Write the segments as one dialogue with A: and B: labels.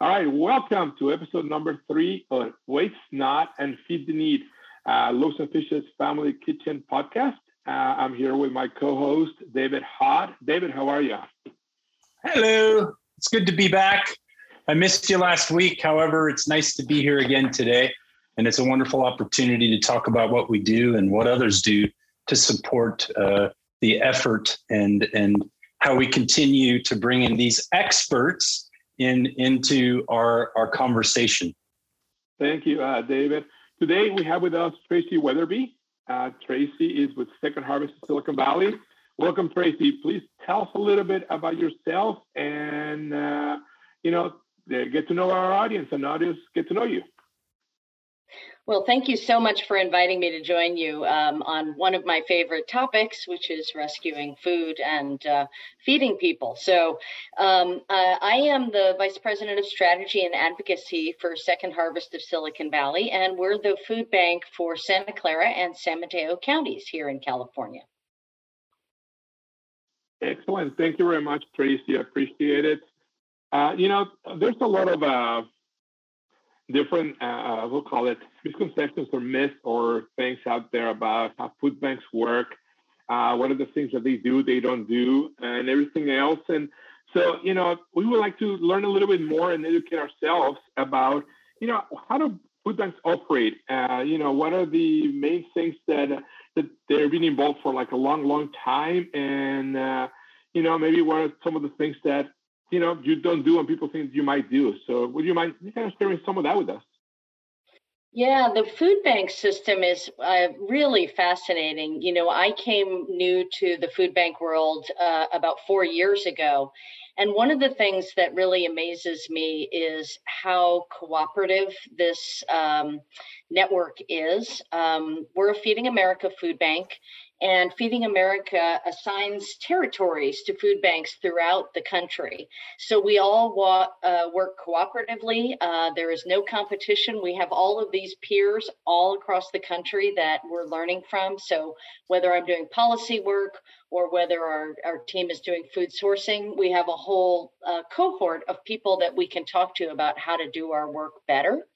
A: All right, welcome to episode number three of Waste Not and Feed the Need, uh, Fishes Family Kitchen podcast. Uh, I'm here with my co-host David Hod. David, how are you?
B: Hello. It's good to be back. I missed you last week. However, it's nice to be here again today, and it's a wonderful opportunity to talk about what we do and what others do to support uh, the effort and and how we continue to bring in these experts in into our our conversation.
A: Thank you, uh, David. Today we have with us Tracy Weatherby. Uh, Tracy is with Second Harvest Silicon Valley. Welcome, Tracy. Please tell us a little bit about yourself and uh, you know get to know our audience and audience get to know you.
C: Well, thank you so much for inviting me to join you um, on one of my favorite topics, which is rescuing food and uh, feeding people. So, um, uh, I am the Vice President of Strategy and Advocacy for Second Harvest of Silicon Valley, and we're the food bank for Santa Clara and San Mateo counties here in California.
A: Excellent. Thank you very much, Tracy. I appreciate it. Uh, you know, there's a lot of uh, different, uh, uh, we'll call it misconceptions or myths or things out there about how food banks work, uh, what are the things that they do, they don't do, and everything else. And so, you know, we would like to learn a little bit more and educate ourselves about, you know, how do food banks operate? Uh, you know, what are the main things that that they've been involved for like a long, long time, and uh, you know, maybe what are some of the things that you know you don't do and people think you might do. So would you mind kind of sharing some of that with us?
C: Yeah, the food bank system is uh, really fascinating. You know, I came new to the food bank world uh, about four years ago. And one of the things that really amazes me is how cooperative this um, network is. Um, we're a Feeding America food bank, and Feeding America assigns territories to food banks throughout the country. So we all wa- uh, work cooperatively. Uh, there is no competition. We have all of these peers all across the country that we're learning from. So whether I'm doing policy work or whether our, our team is doing food sourcing, we have a whole uh, cohort of people that we can talk to about how to do our work better.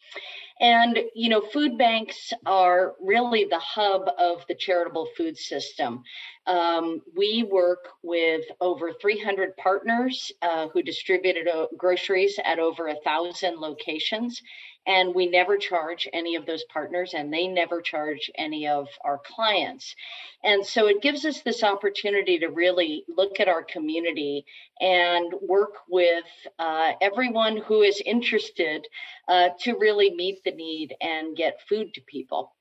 C: And, you know, food banks are really the hub of the charitable food system. Um, we work with over 300 partners uh, who distributed uh, groceries at over a thousand locations and we never charge any of those partners and they never charge any of our clients. And so it gives us this opportunity to really look at our community and work with uh, everyone who is interested uh, to really meet the need and get food to people.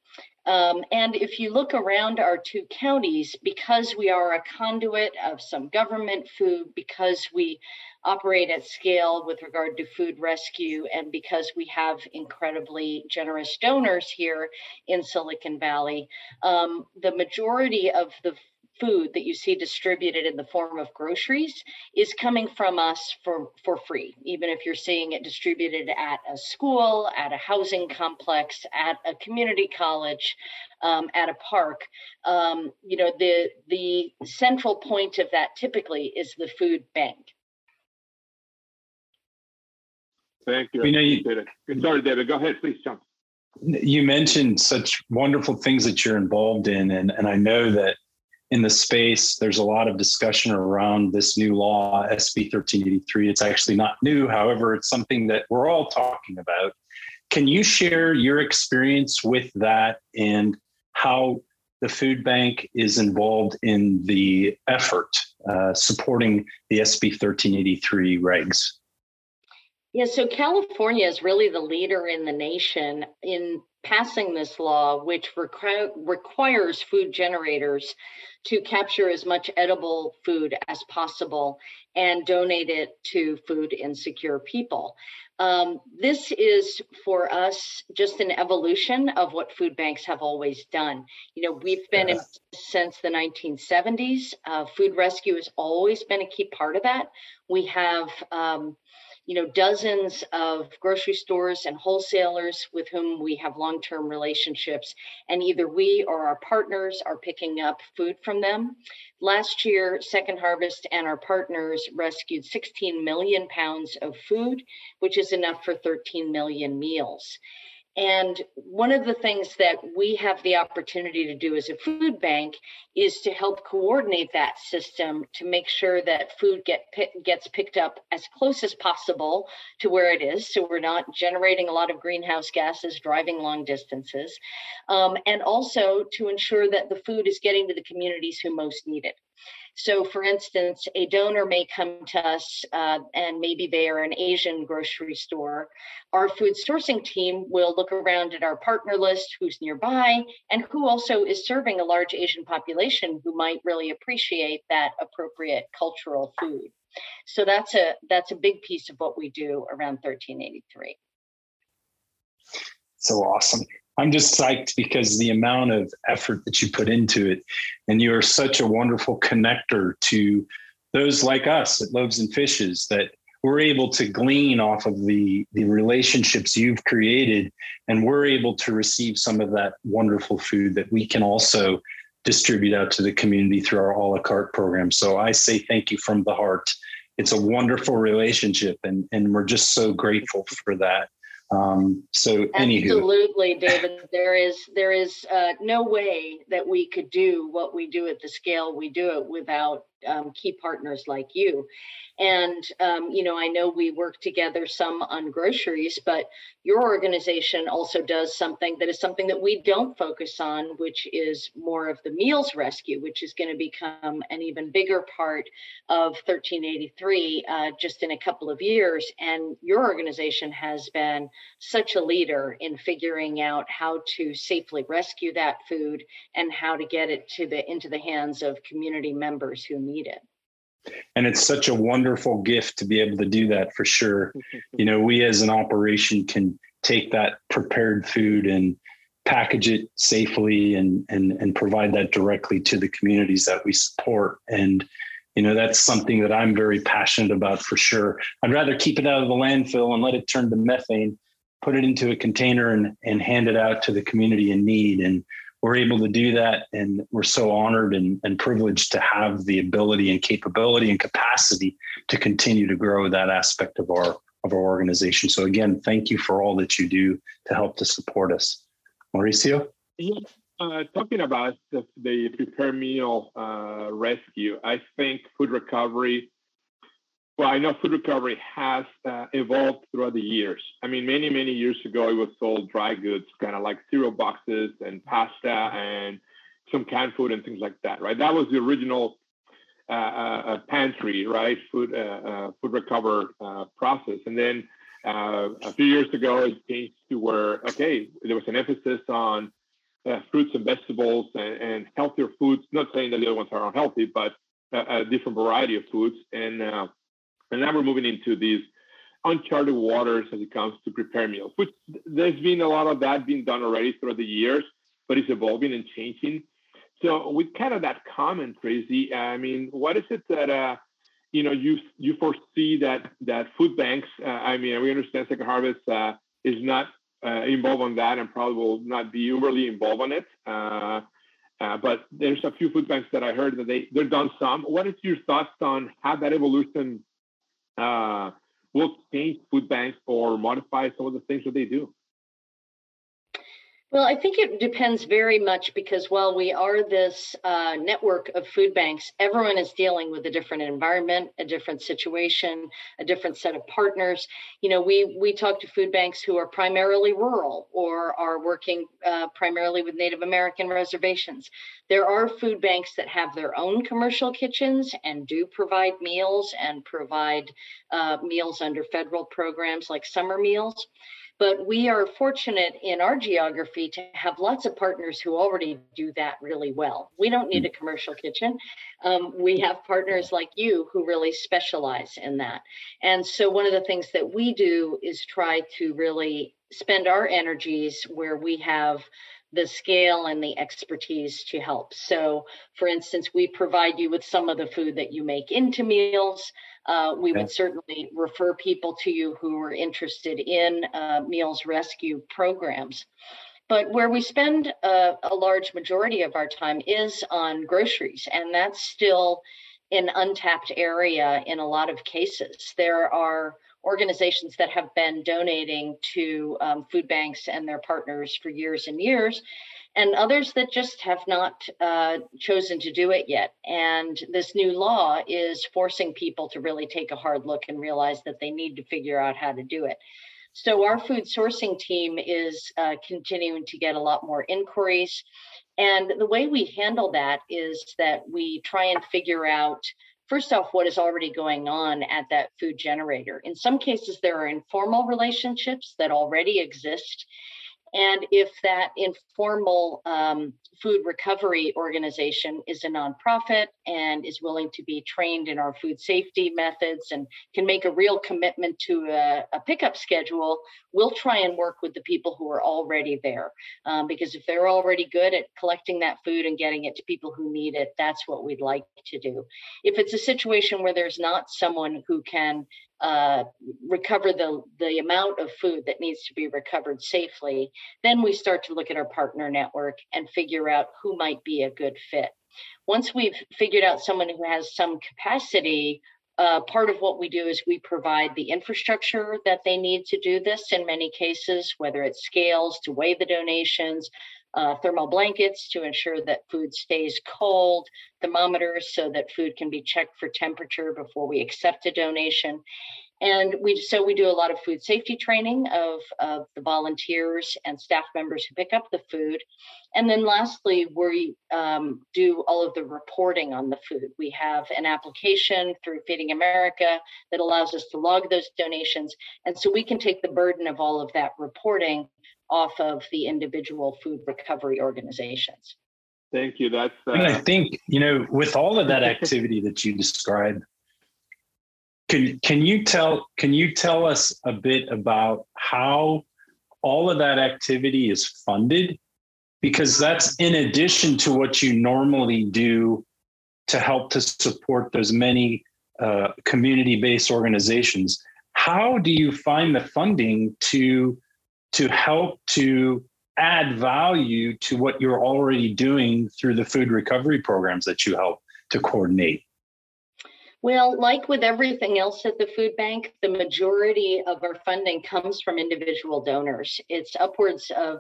C: Um, and if you look around our two counties, because we are a conduit of some government food, because we operate at scale with regard to food rescue, and because we have incredibly generous donors here in Silicon Valley, um, the majority of the food that you see distributed in the form of groceries is coming from us for, for free, even if you're seeing it distributed at a school, at a housing complex, at a community college, um, at a park. Um, you know, the, the central point of that typically is the food bank.
A: Thank you. you, know, you Sorry, David. Go ahead, please, jump.
B: You mentioned such wonderful things that you're involved in, and, and I know that in the space, there's a lot of discussion around this new law, SB 1383. It's actually not new, however, it's something that we're all talking about. Can you share your experience with that and how the food bank is involved in the effort uh, supporting the SB 1383 regs?
C: Yeah, so California is really the leader in the nation in passing this law, which requ- requires food generators to capture as much edible food as possible and donate it to food insecure people. Um, this is for us just an evolution of what food banks have always done. You know, we've been in since the 1970s. Uh, food rescue has always been a key part of that. We have um, you know, dozens of grocery stores and wholesalers with whom we have long-term relationships, and either we or our partners are picking up food from them. Last year, Second Harvest and our partners rescued 16 million pounds of food, which is enough for 13 million meals. And one of the things that we have the opportunity to do as a food bank is to help coordinate that system to make sure that food get gets picked up as close as possible to where it is, so we're not generating a lot of greenhouse gases driving long distances, um, and also to ensure that the food is getting to the communities who most need it. So, for instance, a donor may come to us uh, and maybe they are an Asian grocery store. Our food sourcing team will look around at our partner list, who's nearby, and who also is serving a large Asian population who might really appreciate that appropriate cultural food. So that's a that's a big piece of what we do around 1383.
B: So awesome. I'm just psyched because the amount of effort that you put into it, and you are such a wonderful connector to those like us at Loaves and Fishes that we're able to glean off of the the relationships you've created, and we're able to receive some of that wonderful food that we can also distribute out to the community through our a la carte program. So I say thank you from the heart. It's a wonderful relationship, and and we're just so grateful for that. Um, so anywho.
C: absolutely, David, there is there is uh, no way that we could do what we do at the scale we do it without um, key partners like you. And, um, you know, I know we work together some on groceries, but your organization also does something that is something that we don't focus on, which is more of the meals rescue, which is going to become an even bigger part of 1383 uh, just in a couple of years. And your organization has been such a leader in figuring out how to safely rescue that food and how to get it to the into the hands of community members who need it
B: and it's such a wonderful gift to be able to do that for sure. You know we as an operation can take that prepared food and package it safely and and and provide that directly to the communities that we support. And you know that's something that i'm very passionate about for sure. I'd rather keep it out of the landfill and let it turn to methane put it into a container and and hand it out to the community in need. And we're able to do that and we're so honored and, and privileged to have the ability and capability and capacity to continue to grow that aspect of our of our organization. So again thank you for all that you do to help to support us. Mauricio?
A: Uh, talking about the, the prepare meal uh, rescue i think food recovery well, I know food recovery has uh, evolved throughout the years. I mean, many, many years ago, it was sold dry goods, kind of like cereal boxes and pasta and some canned food and things like that, right? That was the original uh, uh, pantry, right? Food, uh, uh, food recover uh, process. And then a few years ago, it changed to where, okay, there was an emphasis on fruits and vegetables and, and, healthier foods. Not saying that the other ones are unhealthy, but a, different variety of foods. And and now we're moving into these uncharted waters as it comes to prepare meals, which there's been a lot of that being done already throughout the years, but it's evolving and changing. So with kind of that comment, Tracy, I mean, what is it that uh, you know you you foresee that that food banks? Uh, I mean, we understand Second Harvest uh, is not uh, involved on that and probably will not be overly involved on it. Uh, uh, but there's a few food banks that I heard that they they've done some. What is your thoughts on how that evolution uh, will change food banks or modify some of the things that they do?
C: Well, I think it depends very much because while we are this uh, network of food banks, everyone is dealing with a different environment, a different situation, a different set of partners. You know, we we talk to food banks who are primarily rural or are working uh, primarily with Native American reservations. There are food banks that have their own commercial kitchens and do provide meals and provide uh, meals under federal programs like summer meals. But we are fortunate in our geography to have lots of partners who already do that really well. We don't need a commercial kitchen. Um, we have partners like you who really specialize in that. And so, one of the things that we do is try to really spend our energies where we have the scale and the expertise to help. So, for instance, we provide you with some of the food that you make into meals. uh, we would certainly refer people to you who are interested in uh, meals rescue programs. But where we spend a, a large majority of our time is on groceries, and that's still an untapped area in a lot of cases. There are organizations that have been donating to um, food banks and their partners for years and years, and others that just have not uh, chosen to do it yet. And this new law is forcing people to really take a hard look and realize that they need to figure out how to do it. So, our food sourcing team is uh, continuing to get a lot more inquiries. And the way we handle that is that we try and figure out first off, what is already going on at that food generator. In some cases, there are informal relationships that already exist. And if that informal um, food recovery organization is a nonprofit and is willing to be trained in our food safety methods and can make a real commitment to a, a pickup schedule, we'll try and work with the people who are already there. Um, because if they're already good at collecting that food and getting it to people who need it, that's what we'd like to do. If it's a situation where there's not someone who can uh, recover the, the amount of food that needs to be recovered safely, then we start to look at our partner network and figure out who might be a good fit. Once we've figured out someone who has some capacity, uh, part of what we do is we provide the infrastructure that they need to do this in many cases, whether it's scales to weigh the donations, uh, thermal blankets to ensure that food stays cold, thermometers so that food can be checked for temperature before we accept a donation. And we so we do a lot of food safety training of, of the volunteers and staff members who pick up the food. And then lastly, we um, do all of the reporting on the food. We have an application through Feeding America that allows us to log those donations. And so we can take the burden of all of that reporting off of the individual food recovery organizations.
A: Thank you. That's.
B: Uh... I think you know, with all of that activity that you described, can can you tell can you tell us a bit about how all of that activity is funded? Because that's in addition to what you normally do to help to support those many uh, community-based organizations. How do you find the funding to to help to add value to what you're already doing through the food recovery programs that you help to coordinate?
C: Well, like with everything else at the food bank, the majority of our funding comes from individual donors. It's upwards of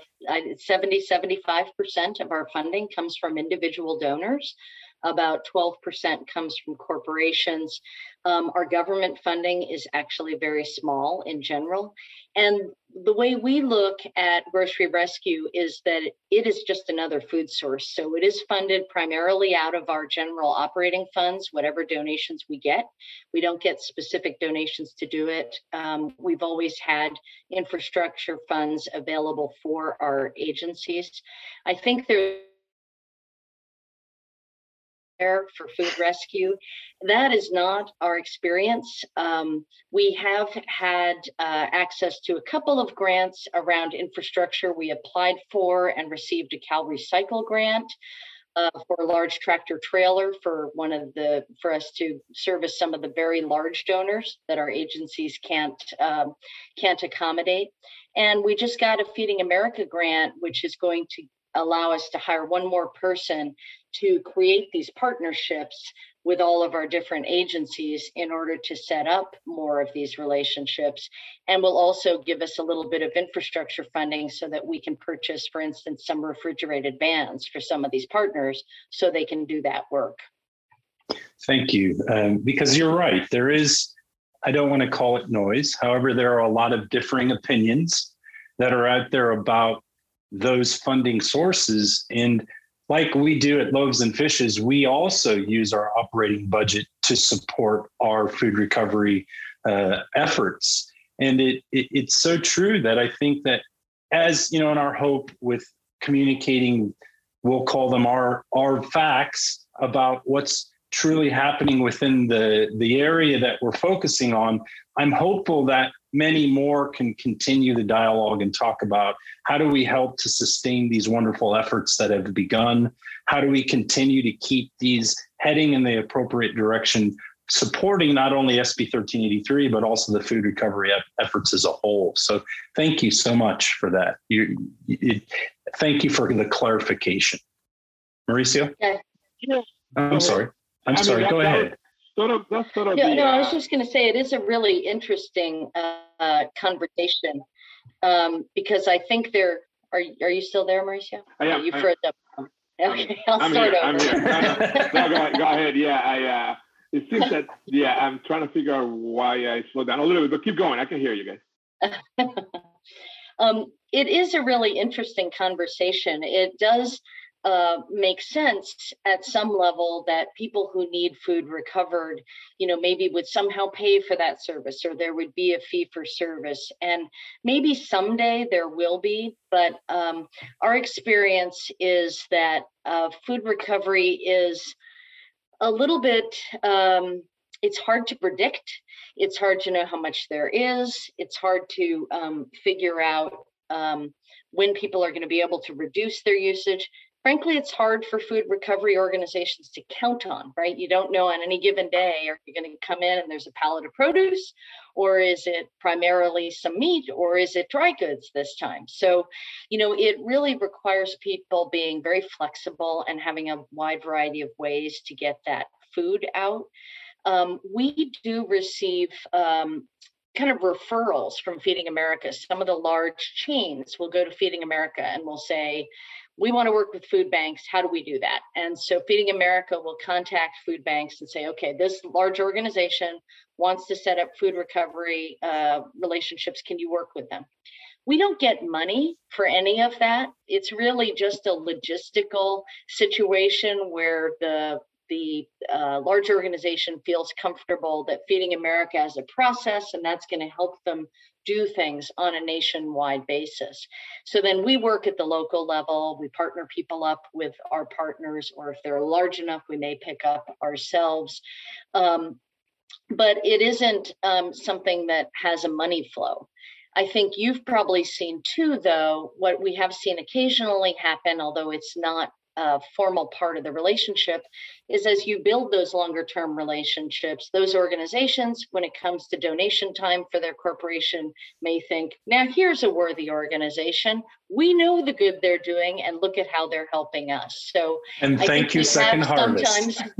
C: 70, 75% of our funding comes from individual donors. About 12% comes from corporations. Um, our government funding is actually very small in general. And the way we look at grocery rescue is that it is just another food source. So it is funded primarily out of our general operating funds, whatever donations we get. We don't get specific donations to do it. Um, we've always had infrastructure funds available for our agencies. I think there for food rescue. That is not our experience. Um, we have had uh, access to a couple of grants around infrastructure we applied for and received a Cal Recycle grant. Uh, for a large tractor trailer for one of the for us to service some of the very large donors that our agencies can't um, can't accommodate and we just got a feeding america grant which is going to allow us to hire one more person to create these partnerships with all of our different agencies in order to set up more of these relationships and will also give us a little bit of infrastructure funding so that we can purchase for instance some refrigerated vans for some of these partners so they can do that work.
B: Thank you. Um, because you're right there is i don't want to call it noise however there are a lot of differing opinions that are out there about those funding sources and like we do at Loaves and Fishes, we also use our operating budget to support our food recovery uh, efforts. And it, it, it's so true that I think that as you know, in our hope with communicating, we'll call them our our facts about what's truly happening within the the area that we're focusing on. I'm hopeful that many more can continue the dialogue and talk about how do we help to sustain these wonderful efforts that have begun? How do we continue to keep these heading in the appropriate direction supporting not only SB 1383 but also the food recovery efforts as a whole. So thank you so much for that. You, you thank you for the clarification, Mauricio.
C: Yeah.
B: I'm sorry. I'm I sorry. Mean, Go ahead.
A: Sort of, that's sort of
C: no, the, no, I was uh, just going to say it is a really interesting uh, conversation um, because I think there are. Are you still there, Mauricio?
A: I am.
C: you froze up. Okay, I'll
A: I'm
C: start
A: here,
C: over.
A: I'm here. No, go, ahead, go ahead. Yeah, I. Uh, it seems that yeah, I'm trying to figure out why I slowed down a little bit, but keep going. I can hear you guys.
C: um, it is a really interesting conversation. It does uh, make sense at some level that people who need food recovered, you know, maybe would somehow pay for that service or there would be a fee for service. And maybe someday there will be, but um, our experience is that uh, food recovery is a little bit, um, it's hard to predict. It's hard to know how much there is. It's hard to um, figure out um, when people are going to be able to reduce their usage frankly, it's hard for food recovery organizations to count on, right? You don't know on any given day, are you going to come in and there's a pallet of produce, or is it primarily some meat, or is it dry goods this time? So, you know, it really requires people being very flexible and having a wide variety of ways to get that food out. Um, we do receive um, kind of referrals from Feeding America. Some of the large chains will go to Feeding America and will say, we want to work with food banks. How do we do that? And so Feeding America will contact food banks and say, okay, this large organization wants to set up food recovery uh, relationships. Can you work with them? We don't get money for any of that. It's really just a logistical situation where the the uh, large organization feels comfortable that Feeding America has a process and that's going to help them do things on a nationwide basis. So then we work at the local level, we partner people up with our partners, or if they're large enough, we may pick up ourselves. Um, but it isn't um, something that has a money flow. I think you've probably seen too, though, what we have seen occasionally happen, although it's not a formal part of the relationship is as you build those longer term relationships those organizations when it comes to donation time for their corporation may think now here's a worthy organization. We know the good they're doing and look at how they're helping us. So
B: and thank you second harvest.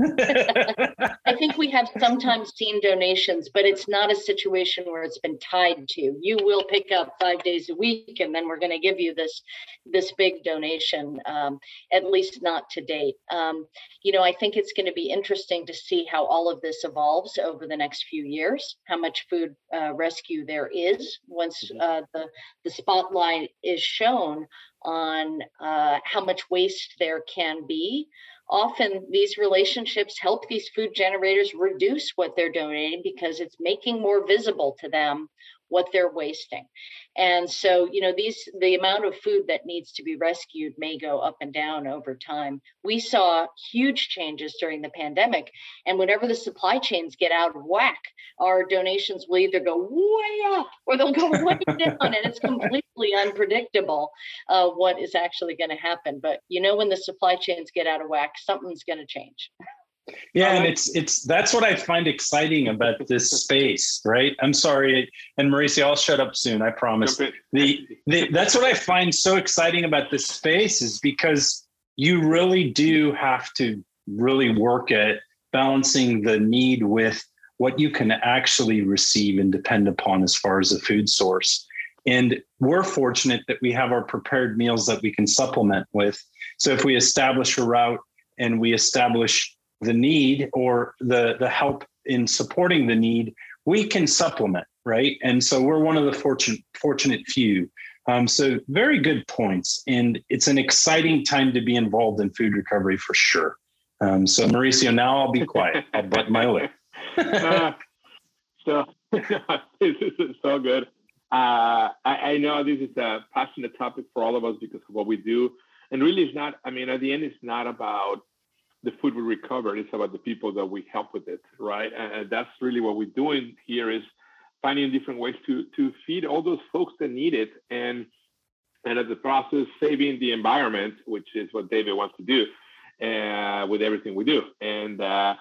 C: i think we have sometimes seen donations but it's not a situation where it's been tied to. You will pick up five days a week and then we're going to give you this this big donation um, at least not to date. Um, you know i think it's going to be interesting to see how all of this evolves over the next few years how much food uh, rescue there is once mm-hmm. uh, the the spotlight is shown on uh, how much waste there can be. Often these relationships help these food generators reduce what they're donating because it's making more visible to them what they're wasting. And so, you know, these the amount of food that needs to be rescued may go up and down over time. We saw huge changes during the pandemic, and whenever the supply chains get out of whack, our donations will either go way up or they'll go way down, and it's completely unpredictable uh, what is actually going to happen. But you know, when the supply chains get out of whack, something's going to change.
B: Yeah, and it's it's that's what I find exciting about this space, right? I'm sorry, and Mauricio, I'll shut up soon. I promise. The, the that's what I find so exciting about this space is because you really do have to really work at balancing the need with what you can actually receive and depend upon as far as a food source. And we're fortunate that we have our prepared meals that we can supplement with. So if we establish a route and we establish the need or the the help in supporting the need, we can supplement, right? And so we're one of the fortunate fortunate few. Um, so very good points, and it's an exciting time to be involved in food recovery for sure. Um, so Mauricio, now I'll be quiet. I'll button my lip. uh,
A: so this is so good. Uh, I, I, know this is a passionate topic for all of us because of what we do, and really, it's not. I mean, at the end, it's not about the food we recover. It's about the people that we help with it, right? And that's really what we're doing here is finding different ways to to feed all those folks that need it, and and as the process saving the environment, which is what David wants to do uh, with everything we do. And uh,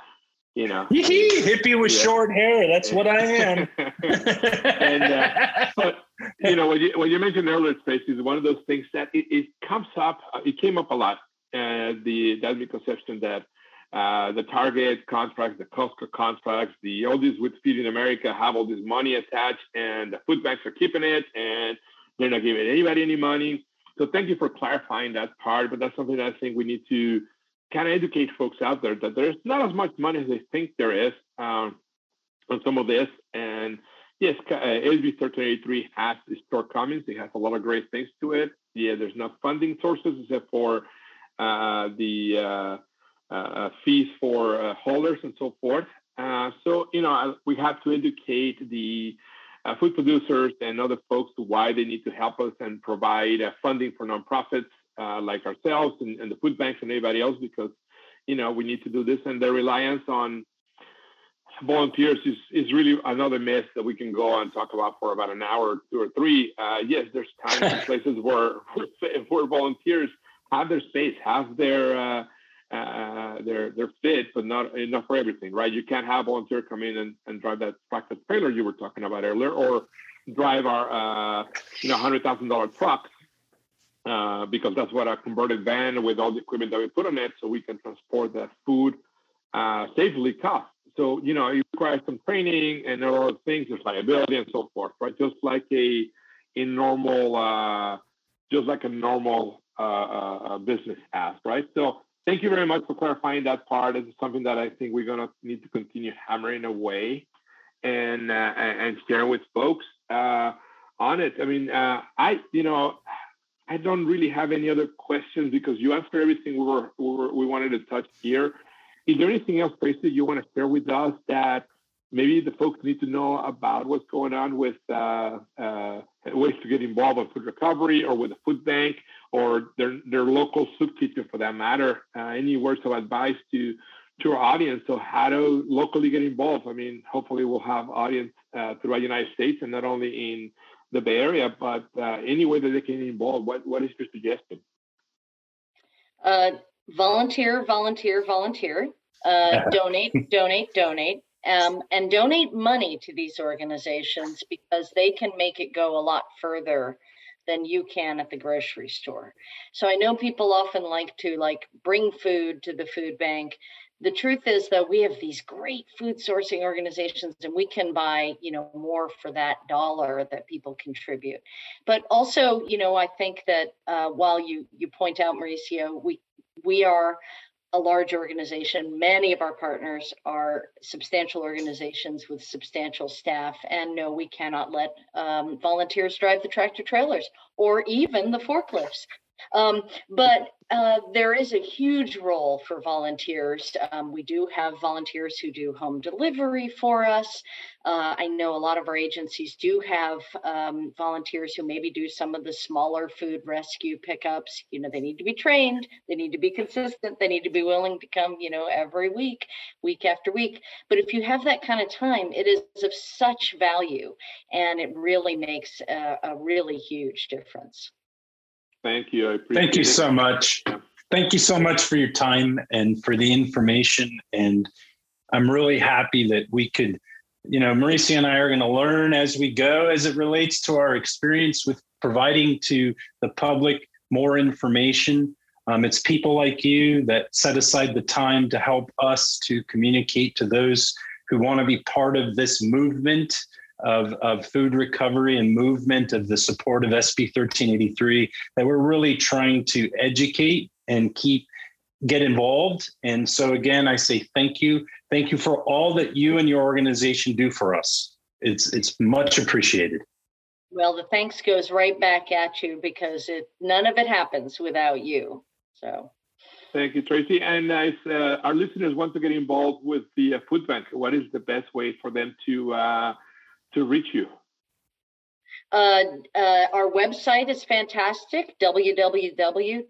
A: you know,
B: hippie with yeah. short hair. That's what I am.
A: and uh, but you know, when you when you mentioned earlier space is one of those things that it, it comes up. Uh, it came up a lot. Uh, the that misconception that uh, the Target contracts, the Costco contracts, the all these with Feeding America have all this money attached, and the food banks are keeping it, and they're not giving anybody any money. So thank you for clarifying that part. But that's something that I think we need to kind of educate folks out there that there's not as much money as they think there is um, on some of this. And yes, uh, SB 1383 has its shortcomings. It has a lot of great things to it. Yeah, there's not funding sources except for the uh, uh, fees for uh, holders and so forth. Uh, so, you know, we have to educate the food producers and other folks to why they need to help us and provide funding for nonprofits like ourselves and, and, the food banks and everybody else because, you know, we need to do this. And the reliance on volunteers is, is really another myth that we can go and talk about for about an hour, two or three. Uh, yes, there's times and places where, where volunteers have their space, have their uh, uh, they're they're fit, but not enough for everything, right? You can't have volunteer come in and, and drive that tractor trailer you were talking about earlier, or drive our uh, you know hundred thousand dollar truck uh, because that's what a converted van with all the equipment that we put on it, so we can transport that food uh, safely costs. So you know it requires some training and a lot of things, there's liability and so forth, right? Just like a a normal, uh, just like a normal uh, business has, right? So thank you very much for clarifying that part. It's something that I think we're gonna need to continue hammering away and uh, and sharing with folks uh, on it. I mean, uh, I you know I don't really have any other questions because you answered everything we were, we, were, we wanted to touch here. Is there anything else, Tracy, you want to share with us that maybe the folks need to know about what's going on with uh, uh, ways to get involved with food recovery or with the food bank or their, their local soup kitchen for that matter. Uh, any words of advice to to our audience so how to locally get involved? I mean, hopefully we'll have audience uh, throughout the United States and not only in the Bay Area, but uh, any way that they can get involved. What what is your suggestion?
C: Uh, volunteer, volunteer, volunteer. Uh, donate, donate, donate um, and donate money to these organizations because they can make it go a lot further than you can at the grocery store. So I know people often like to like bring food to the food bank. The truth is that we have these great food sourcing organizations and we can buy, you know, more for that dollar that people contribute. But also, you know, I think that uh, while you you point out Mauricio, we we are a large organization. Many of our partners are substantial organizations with substantial staff. And no, we cannot let um, volunteers drive the tractor trailers or even the forklifts. Um, but uh, there is a huge role for volunteers. Um, we do have volunteers who do home delivery for us. Uh, I know a lot of our agencies do have um, volunteers who maybe do some of the smaller food rescue pickups. You know, they need to be trained, they need to be consistent, they need to be willing to come, you know, every week, week after week. But if you have that kind of time, it is of such value and it really makes a, a really huge difference.
A: Thank you. I
B: Thank you it. so much. Yeah. Thank you so much for your time and for the information. And I'm really happy that we could, you know, Mauricio and I are going to learn as we go as it relates to our experience with providing to the public more information. Um, it's people like you that set aside the time to help us to communicate to those who want to be part of this movement of, of food recovery and movement of the support of SB 1383 that we're really trying to educate and keep get involved. And so again, I say thank you. Thank you for all that you and your organization do for us. It's it's much appreciated.
C: Well, the thanks goes right back at you because it none of it happens without you. So
A: Thank you, Tracy. And as uh, our listeners want to get involved with the uh, food bank, what is the best way for them to uh, to reach you?
C: Uh, uh, our website is fantastic www.shfb.org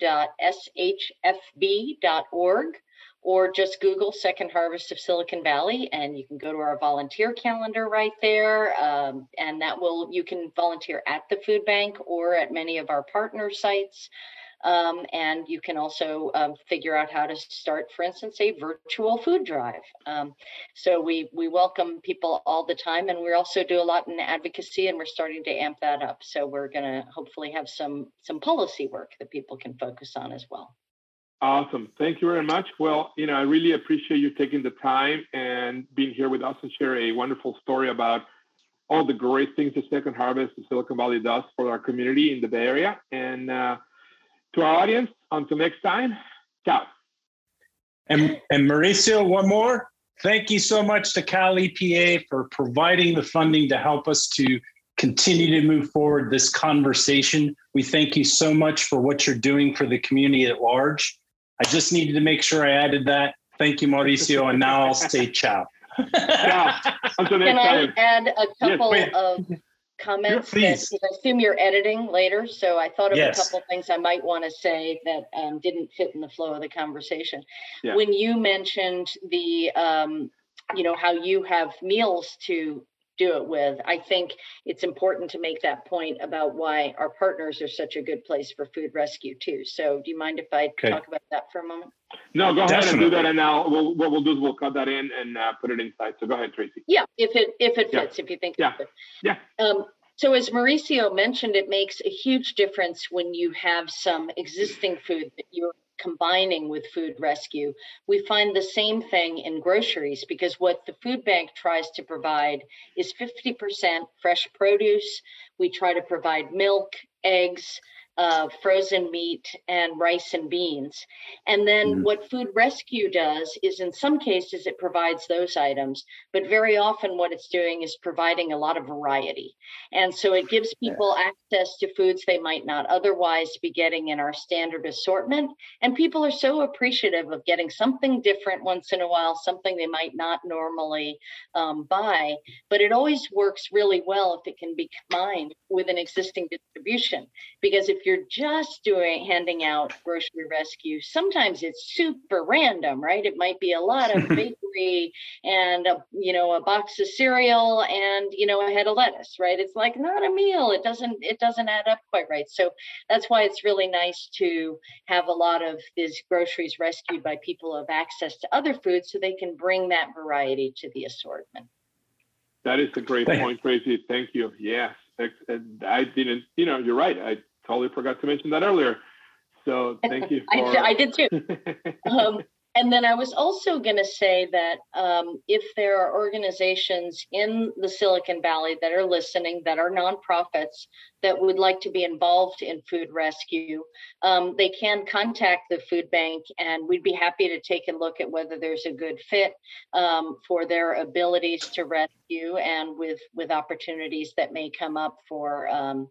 C: or just Google Second Harvest of Silicon Valley and you can go to our volunteer calendar right there. Um, and that will, you can volunteer at the food bank or at many of our partner sites. Um, and you can also um, figure out how to start, for instance, a virtual food drive. Um, so we we welcome people all the time, and we also do a lot in advocacy, and we're starting to amp that up. So we're going to hopefully have some some policy work that people can focus on as well.
A: Awesome. Thank you very much. Well, you know, I really appreciate you taking the time and being here with us and share a wonderful story about all the great things that Second Harvest of Silicon Valley does for our community in the Bay Area. And uh, to our audience, until next time, ciao.
B: And, and Mauricio, one more. Thank you so much to Cal EPA for providing the funding to help us to continue to move forward this conversation. We thank you so much for what you're doing for the community at large. I just needed to make sure I added that. Thank you, Mauricio. And now I'll say ciao.
A: ciao. Until next
C: Can I
A: time.
C: add a couple
B: Yes,
C: of comments that, I assume you're editing later, so I thought of
B: Yes.
C: a couple things I might want to say that um, didn't fit in the flow of the conversation.
A: Yeah.
C: When you mentioned the, um, you know, how you have meals to do it with, I think it's important to make that point about why our partners are such a good place for food rescue too. So do you mind if I
B: Okay.
C: talk about that for a moment?
A: No, go ahead and do that. And now we'll, what we'll do is we'll cut that in and uh, put it inside. So go ahead, Tracy.
C: Yeah, if it if it
A: Yeah.
C: fits, if you think
A: Yeah.
C: it fits.
A: Yeah.
C: Um, so as Mauricio mentioned, it makes a huge difference when you have some existing food that you're combining with food rescue. We find the same thing in groceries because what the food bank tries to provide is 50% fresh produce. We try to provide milk, eggs, uh, frozen meat, and rice and beans. And then
B: Mhm.
C: what Food Rescue does is, in some cases, it provides those items, but very often what it's doing is providing a lot of variety. And so it gives people access to foods they might not otherwise be getting in our standard assortment. And people are so appreciative of getting something different once in a while, something they might not normally um, buy. But it always works really well if it can be combined with an existing distribution. Because if you're just doing handing out grocery rescue, sometimes it's super random, right? It might be a lot of bakery and a, you know a box of cereal and you know a head of lettuce, right? It's like not a meal. It doesn't it doesn't add up quite right. So that's why it's really nice to have a lot of these groceries rescued by people who have access to other foods so they can bring that variety to the assortment.
A: That is a great
B: Thank-
A: point, Tracy. Thank you. Yes. And I didn't, you know, you're right. I totally forgot to mention that earlier. So thank you
C: I,
A: for.
C: I did too. Um, and then I was also going to say that um, if there are organizations in the Silicon Valley that are listening, that are nonprofits that would like to be involved in food rescue, um, they can contact the food bank, and we'd be happy to take a look at whether there's a good fit um, for their abilities to rescue, and with with opportunities that may come up for um,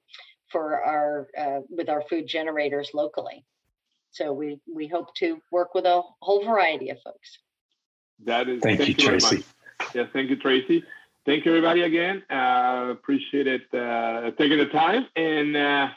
C: for our uh, with our food generators locally. So we we hope to work with a whole variety of folks.
A: that is.
B: Thank you,
A: very
B: Tracy.
A: much. Yes, thank you, Tracy. Thank you, everybody, again. Uh, appreciate it uh, taking the time, and uh,